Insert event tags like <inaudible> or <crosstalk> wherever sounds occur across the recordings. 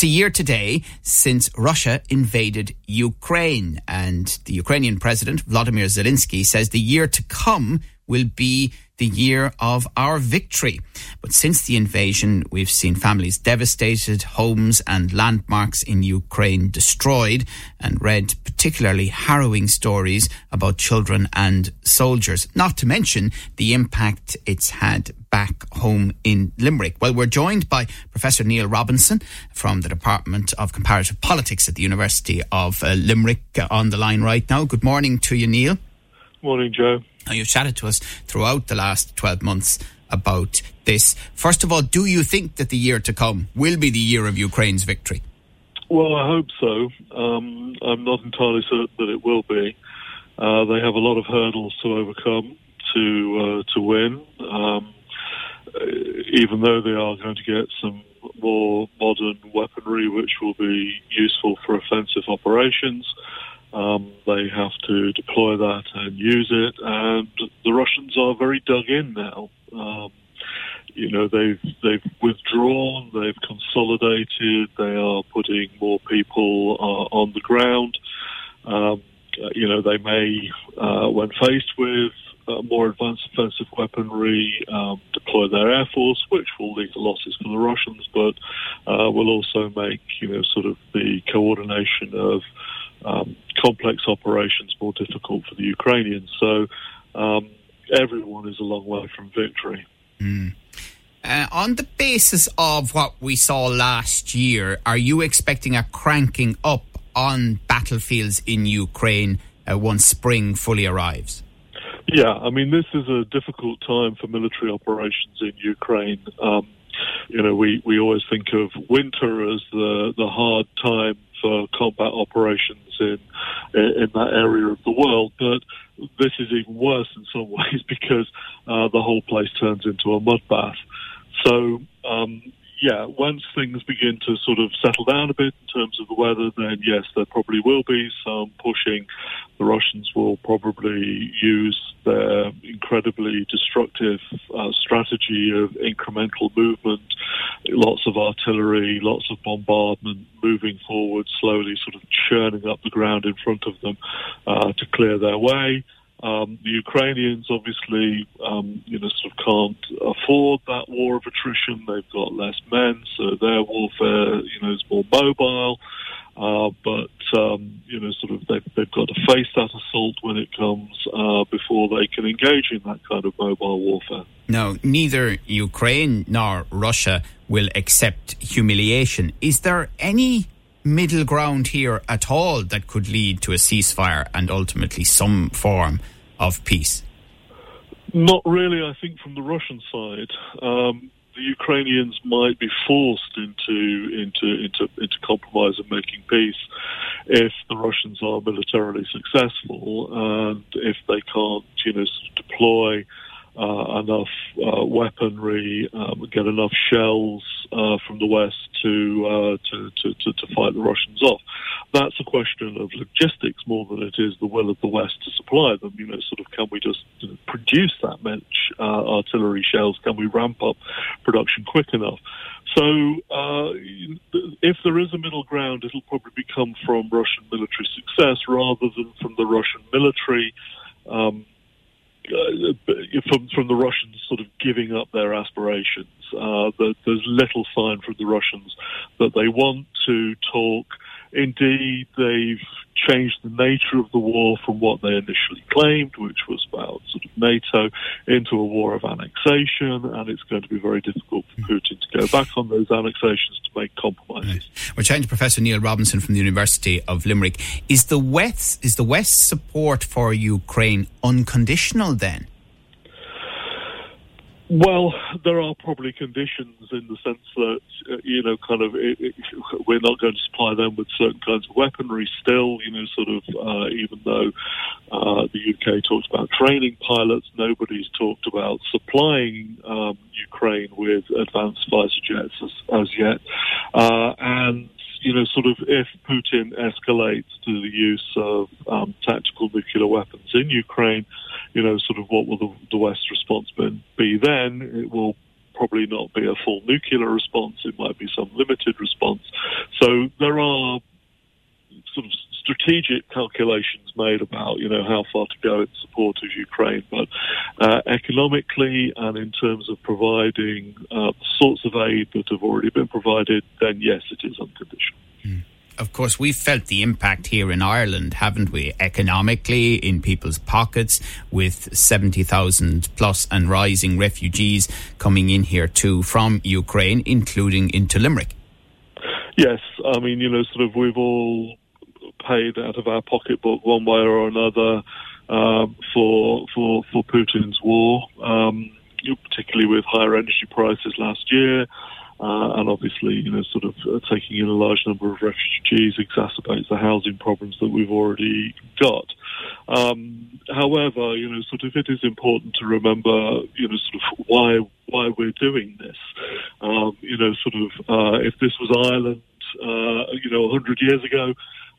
It's a year today since Russia invaded Ukraine, and the Ukrainian President Vladimir Zelensky says the year to come will be the year of our victory. But since the invasion, we've seen families devastated, homes and landmarks in Ukraine destroyed, and read particularly harrowing stories about children and soldiers, not to mention the impact it's had back home in Limerick. Well, we're joined by Professor Neil Robinson from the Department of Comparative Politics at the University of uh, Limerick uh, on the line right now. Good morning to you, Neil. Morning, Joe. Now, you've chatted to us throughout the last 12 months about this. First of all, do you think that the year to come will be the year of Ukraine's victory? Well, I hope so. Um, I'm not entirely certain that it will be. Uh, they have a lot of hurdles to overcome to uh, to win. Um, even though they are going to get some more modern weaponry, which will be useful for offensive operations. Um, they have to deploy that and use it, and the Russians are very dug in now. Um, you know, they've they've withdrawn, they've consolidated, they are putting more people uh, on the ground. Um, you know, they may, uh, when faced with uh, more advanced offensive weaponry, um, deploy their air force, which will lead to losses for the Russians, but uh, will also make you know sort of the coordination of um, complex operations more difficult for the Ukrainians. So um, everyone is a long way from victory. Mm. Uh, on the basis of what we saw last year, are you expecting a cranking up on battlefields in Ukraine uh, once spring fully arrives? Yeah, I mean, this is a difficult time for military operations in Ukraine. Um, you know, we, we always think of winter as the, the hard time for combat operations in in that area of the world. But this is even worse in some <laughs> ways because uh, the whole place turns into a mud bath. So um, yeah, once things begin to sort of settle down a bit in terms of the weather, then yes, there probably will be some pushing. The Russians will probably use their incredibly destructive uh, strategy of incremental movement, lots of artillery, lots of bombardment, moving forward slowly, sort of churning up the ground in front of them uh, to clear their way. Um, the Ukrainians obviously, um, you know, sort of can't afford that war of attrition. They've got less men, so their warfare, you know, is more mobile. Uh, but um, you know, sort of, they've, they've got to face that assault when it comes uh, before they can engage in that kind of mobile warfare. Now, neither Ukraine nor Russia will accept humiliation. Is there any middle ground here at all that could lead to a ceasefire and ultimately some form of peace? Not really, I think, from the Russian side. Um, the Ukrainians might be forced into into into into compromise and making peace if the Russians are militarily successful and if they can't, you know, deploy uh, enough uh, weaponry, um, get enough shells uh, from the west to, uh, to, to, to to fight the Russians off. That's a question of logistics more than it is the will of the west to supply them. You know, sort of can we just produce that much uh, artillery shells? Can we ramp up production quick enough? So, uh, if there is a middle ground, it'll probably become from Russian military success rather than from the Russian military. Um, uh, from from the Russians sort of giving up their aspirations. Uh, there's little sign from the Russians that they want to talk. Indeed, they've changed the nature of the war from what they initially claimed, which was about sort of NATO, into a war of annexation, and it's going to be very difficult for Putin to go back on those annexations to make compromises. Right. We're chatting to Professor Neil Robinson from the University of Limerick. Is the West is the West's support for Ukraine unconditional then? Well, there are probably conditions in the sense that, uh, you know, kind of, it, it, we're not going to supply them with certain kinds of weaponry still, you know, sort of, uh, even though uh, the UK talks about training pilots, nobody's talked about supplying um, Ukraine with advanced fighter jets as, as yet. Uh, and you know, sort of if Putin escalates to the use of um, tactical nuclear weapons in Ukraine, you know, sort of what will the, the West's response be then? It will probably not be a full nuclear response. It might be some limited response. So there are sort of strategic calculations made about you know how far to go in support of Ukraine, but uh, economically and in terms of providing uh, sorts of aid that have already been provided, then yes, it is unconditional. Mm. Of course, we've felt the impact here in Ireland, haven't we? Economically, in people's pockets, with 70,000 plus and rising refugees coming in here too from Ukraine, including into Limerick. Yes, I mean, you know, sort of we've all paid out of our pocketbook one way or another um, for for for Putin's war, um, particularly with higher energy prices last year. Uh, and obviously, you know, sort of uh, taking in a large number of refugees exacerbates the housing problems that we've already got. Um, however, you know, sort of it is important to remember, you know, sort of why why we're doing this. Um, you know, sort of uh, if this was Ireland, uh, you know, 100 years ago,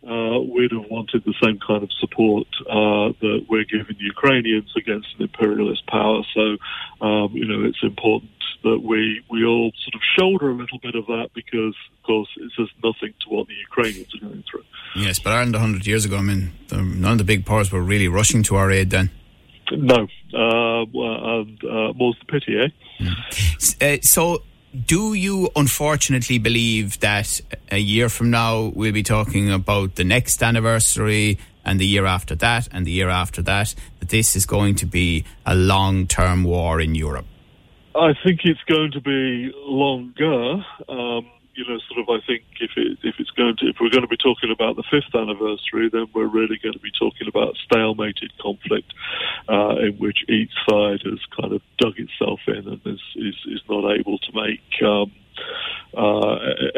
uh, we'd have wanted the same kind of support uh, that we're giving Ukrainians against an imperialist power. So, um, you know, it's important that we, we all sort of shoulder a little bit of that because, of course, it says nothing to what the Ukrainians are going through. Yes, but Ireland 100 years ago, I mean, none of the big powers were really rushing to our aid then. No, uh, and uh, more's the pity, eh? Mm. Uh, so, do you unfortunately believe that a year from now we'll be talking about the next anniversary and the year after that and the year after that, that this is going to be a long term war in Europe? I think it's going to be longer. Um, you know, sort of, I think if it, if it's going to, if we're going to be talking about the fifth anniversary, then we're really going to be talking about stalemated conflict, uh, in which each side has kind of dug itself in and is is, is not able to make. Um, uh,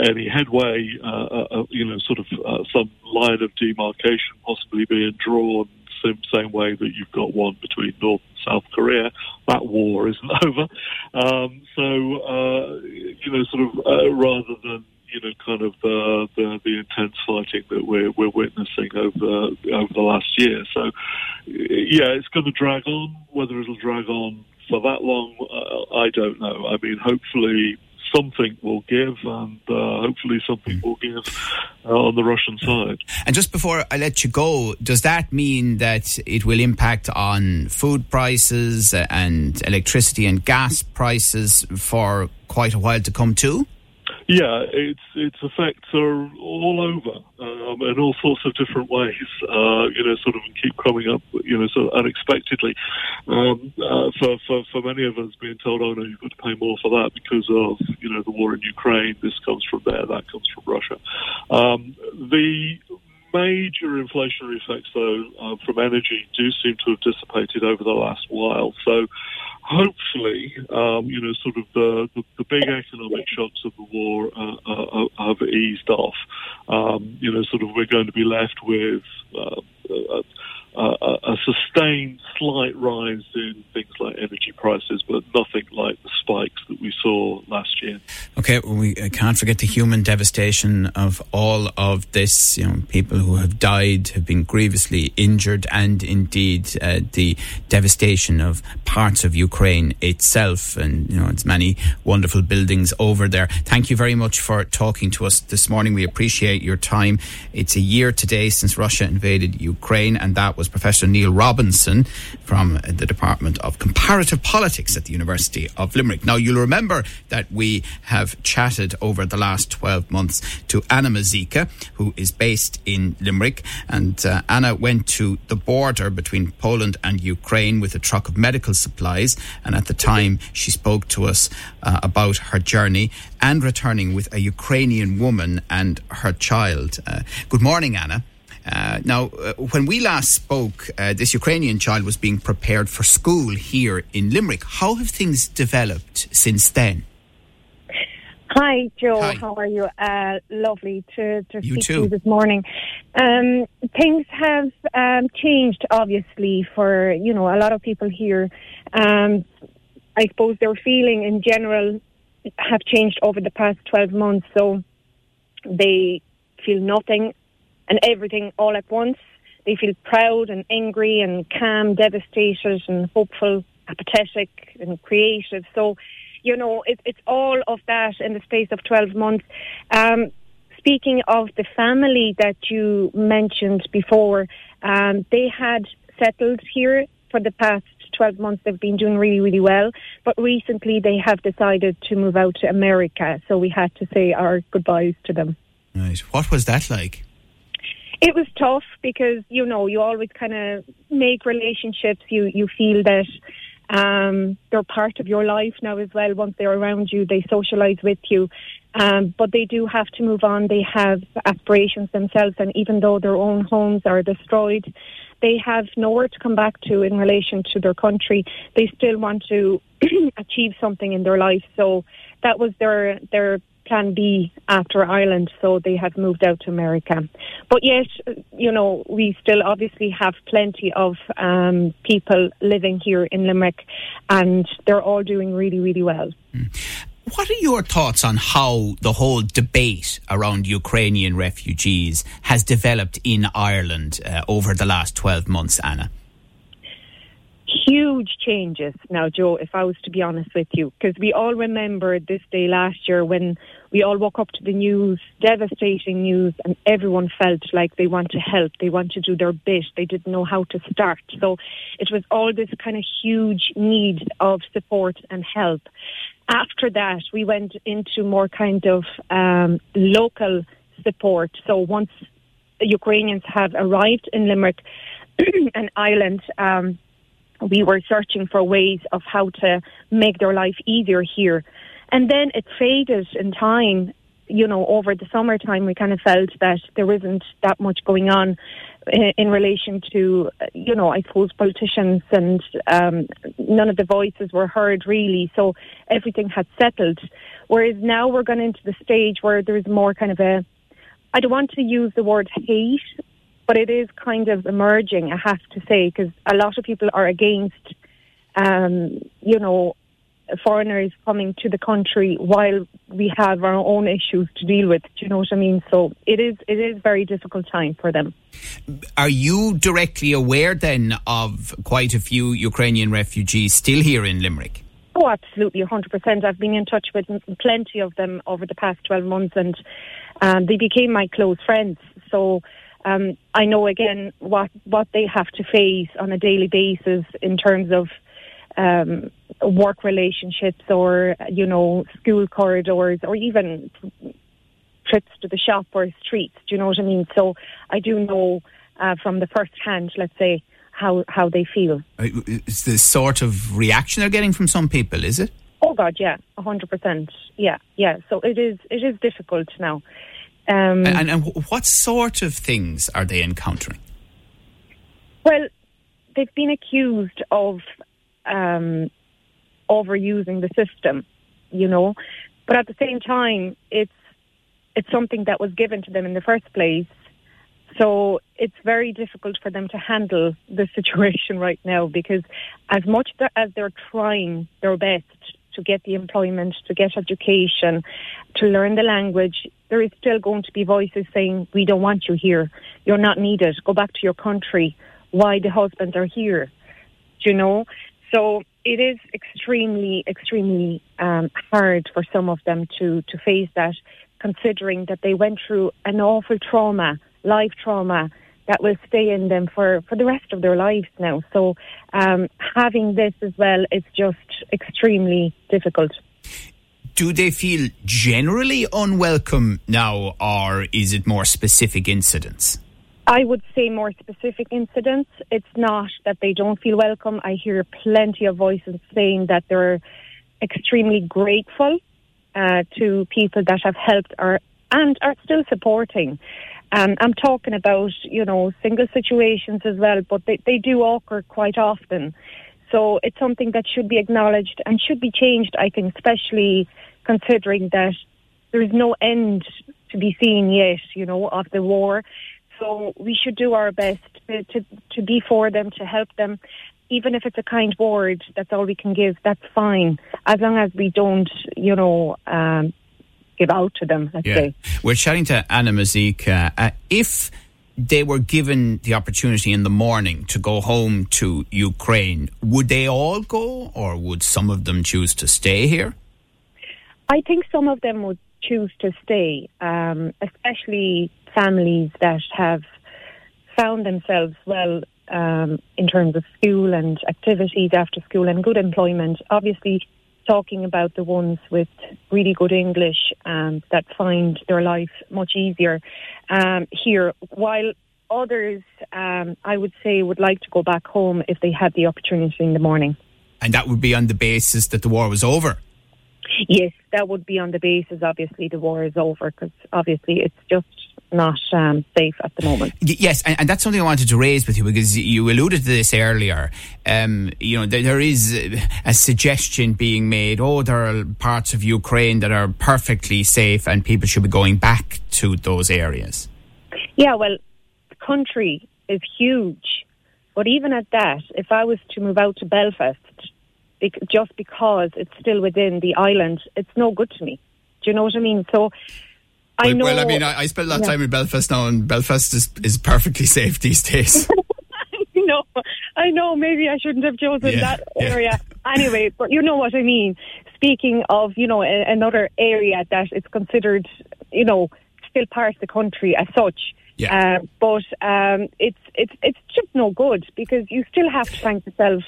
any headway, uh, uh, uh you know, sort of uh, some line of demarcation possibly being drawn same, same way that you've got one between North and South Korea. That war isn't <laughs> over. Um, so, uh, you know, sort of rather than you know, kind of uh, the the intense fighting that we're we're witnessing over over the last year. So, yeah, it's going to drag on. Whether it'll drag on for that long, uh, I don't know. I mean, hopefully something will give, and uh, hopefully something will give uh, on the Russian side. And just before I let you go, does that mean that it will impact on food prices and electricity and gas prices for quite a while to come too? Yeah, its its effects are all over um, in all sorts of different ways. Uh, you know, sort of keep coming up. You know, sort of unexpectedly. Um, uh, for, for for many of us, being told, "Oh no, you've got to pay more for that because of you know the war in Ukraine. This comes from there, that comes from Russia." Um, the major inflationary effects, though, uh, from energy do seem to have dissipated over the last while. So hopefully, um, you know, sort of the, the, the, big economic shocks of the war uh, uh, uh, have eased off. Um, you know, sort of we're going to be left with uh, uh a, a, sustained slight rise in things like energy prices, but nothing like the spikes that we saw last year. Okay, well, we uh, can't forget the human devastation of all of this. You know, people who have died, have been grievously injured, and indeed uh, the devastation of parts of Ukraine itself, and you know, it's many wonderful buildings over there. Thank you very much for talking to us this morning. We appreciate your time. It's a year today since Russia invaded Ukraine, and that was was Professor Neil Robinson from the Department of Comparative Politics at the University of Limerick. Now, you'll remember that we have chatted over the last 12 months to Anna Mazika, who is based in Limerick. And uh, Anna went to the border between Poland and Ukraine with a truck of medical supplies. And at the time, she spoke to us uh, about her journey and returning with a Ukrainian woman and her child. Uh, good morning, Anna. Uh, now, uh, when we last spoke, uh, this Ukrainian child was being prepared for school here in Limerick. How have things developed since then? Hi, Joe. Hi. How are you? Uh, lovely to, to you speak too. to you this morning. Um, things have um, changed, obviously, for you know a lot of people here. Um, I suppose their feeling in general have changed over the past twelve months. So they feel nothing and everything all at once. They feel proud and angry and calm, devastated and hopeful, apathetic and creative. So you know, it, it's all of that in the space of 12 months. Um, speaking of the family that you mentioned before, um, they had settled here for the past 12 months. They've been doing really, really well. But recently they have decided to move out to America. So we had to say our goodbyes to them. Right. What was that like? It was tough because, you know, you always kind of make relationships. You, you feel that um, they're part of your life now as well. Once they're around you, they socialise with you. Um, but they do have to move on. They have aspirations themselves, and even though their own homes are destroyed, they have nowhere to come back to in relation to their country. They still want to <clears throat> achieve something in their life. So that was their their plan B after Ireland, so they have moved out to America. But yet, you know, we still obviously have plenty of um, people living here in Limerick, and they're all doing really, really well. Mm. What are your thoughts on how the whole debate around Ukrainian refugees has developed in Ireland uh, over the last 12 months, Anna? Huge changes now, Joe, if I was to be honest with you, because we all remember this day last year when we all woke up to the news, devastating news, and everyone felt like they want to help, they want to do their bit, they didn't know how to start. So it was all this kind of huge need of support and help after that, we went into more kind of um, local support. So once Ukrainians have arrived in Limerick, <clears throat> an island, um, we were searching for ways of how to make their life easier here. And then it faded in time. You know, over the summertime, we kind of felt that there isn't that much going on in relation to, you know, I suppose politicians and um, none of the voices were heard really. So everything had settled. Whereas now we're going into the stage where there's more kind of a, I don't want to use the word hate, but it is kind of emerging, I have to say, because a lot of people are against, um, you know, foreigners coming to the country while we have our own issues to deal with. Do you know what I mean? So it is it is very difficult time for them. Are you directly aware then of quite a few Ukrainian refugees still here in Limerick? Oh, absolutely, 100%. I've been in touch with plenty of them over the past 12 months and um, they became my close friends. So um, I know again what, what they have to face on a daily basis in terms of um, work relationships or, you know, school corridors or even trips to the shop or streets. Do you know what I mean? So I do know uh, from the first hand, let's say, how, how they feel. It's the sort of reaction they're getting from some people, is it? Oh God, yeah, hundred percent, yeah, yeah. So it is, it is difficult now. Um, and, and what sort of things are they encountering? Well, they've been accused of um, overusing the system, you know. But at the same time, it's it's something that was given to them in the first place. So it's very difficult for them to handle the <laughs> situation right now because as much as they're trying their best to get the employment, to get education, to learn the language, there is still going to be voices saying, we don't want you here. You're not needed. Go back to your country. Why the husbands are here? Do you know? So it is extremely, extremely um, hard for some of them to, to face that, considering that they went through an awful trauma, life trauma, that will stay in them for, for the rest of their lives now. So um, having this as well is just extremely difficult. Do they feel generally unwelcome now, or is it more specific incidents? I would say more specific incidents. It's not that they don't feel welcome. I hear plenty of voices saying that they're extremely grateful uh, to people that have helped or and are still supporting. I'm talking about, you know, single situations as well, but they, they do occur quite often. So it's something that should be acknowledged and should be changed, I think, especially considering that there is no end to be seen yet, you know, of the war. So we should do our best to, to, to be for them, to help them. Even if it's a kind word, that's all we can give, that's fine. As long as we don't, you know, um, give out to them, let's yeah. say. We're chatting to Anna Mazika. Uh, if they were given the opportunity in the morning to go home to Ukraine, would they all go or would some of them choose to stay here? I think some of them would choose to stay, um, especially families that have found themselves well um, in terms of school and activities after school and good employment. Obviously, talking about the ones with really good English um, that find their life much easier um, here, while others, um, I would say, would like to go back home if they had the opportunity in the morning. And that would be on the basis that the war was over? Yes, that would be on the basis, obviously, the war is over, because obviously it's just not um, safe at the moment. Yes, and, and, that's something I wanted to raise with you because you alluded to this earlier. Um, you know, there, there is a suggestion being made. Oh, there are parts of Ukraine that are perfectly safe, and people should be going back to those areas. Yeah, well, the country is huge, but even at that, if I was to move out to Belfast, just because it's still within the island, it's no good to me. Do you know what I mean? So I well, know. Well, I mean, I, I spent a lot of time in Belfast now, and Belfast is, is perfectly <laughs> safe these days. <laughs> I know, I know. Maybe I shouldn't have chosen yeah, that area yeah. anyway, but you know what I mean. Speaking of, you know, a, another area that is considered, you know, still part of the country as such. Yeah. Uh, but um, it's it's it's just no good because you still have to find yourself,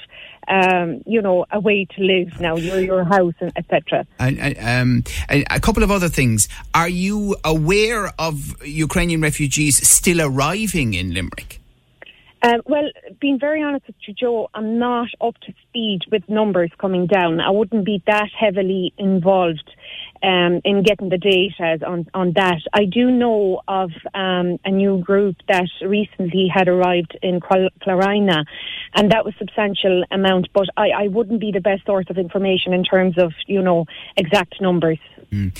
um, you know, a way to live now. Your your house and etc. And, um, a couple of other things. Are you aware of Ukrainian refugees still arriving in Limerick? Um, well, being very honest with you, Joe, I'm not up to speed with numbers coming down. I wouldn't be that heavily involved um, in getting the data on, on that. I do know of um, a new group that recently had arrived in Clarina, and that was substantial amount. But I, I wouldn't be the best source of information in terms of you know exact numbers. Mm.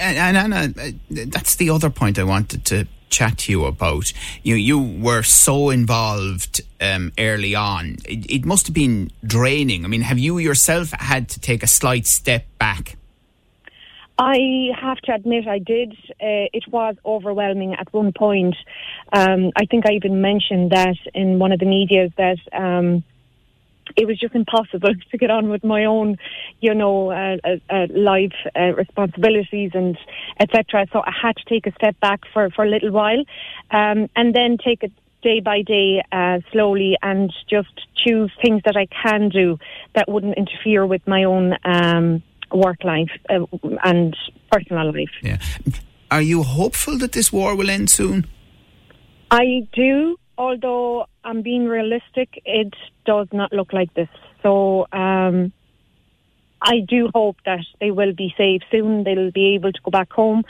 And, Anna, uh, that's the other point I wanted to chat to you about. You you were so involved um, early on. It, it, must have been draining. I mean, have you yourself had to take a slight step back? I have to admit, I did. Uh, it was overwhelming at one point. Um, I think I even mentioned that in one of the medias that. Um, it was just impossible <laughs> to get on with my own, you know, uh, uh, uh life uh, responsibilities and etc. So I had to take a step back for for a little while, um, and then take it day by day, uh, slowly, and just choose things that I can do that wouldn't interfere with my own um, work life uh, and personal life. Yeah. Are you hopeful that this war will end soon? I do although I'm being realistic, it does not look like this. So um, I do hope that they will be safe soon. They'll be able to go back home.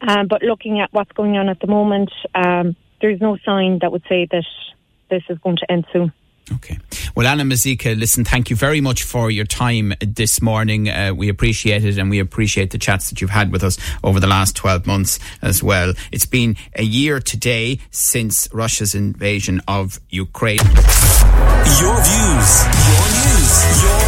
Um, but looking at what's going on at the moment, um, there's no sign that would say that this is going to end soon. Okay. Well, Anna Mazika, listen, thank you very much for your time this morning. Uh, we appreciate it and we appreciate the chats that you've had with us over the last 12 months as well. It's been a year today since Russia's invasion of Ukraine. Your views, your news, your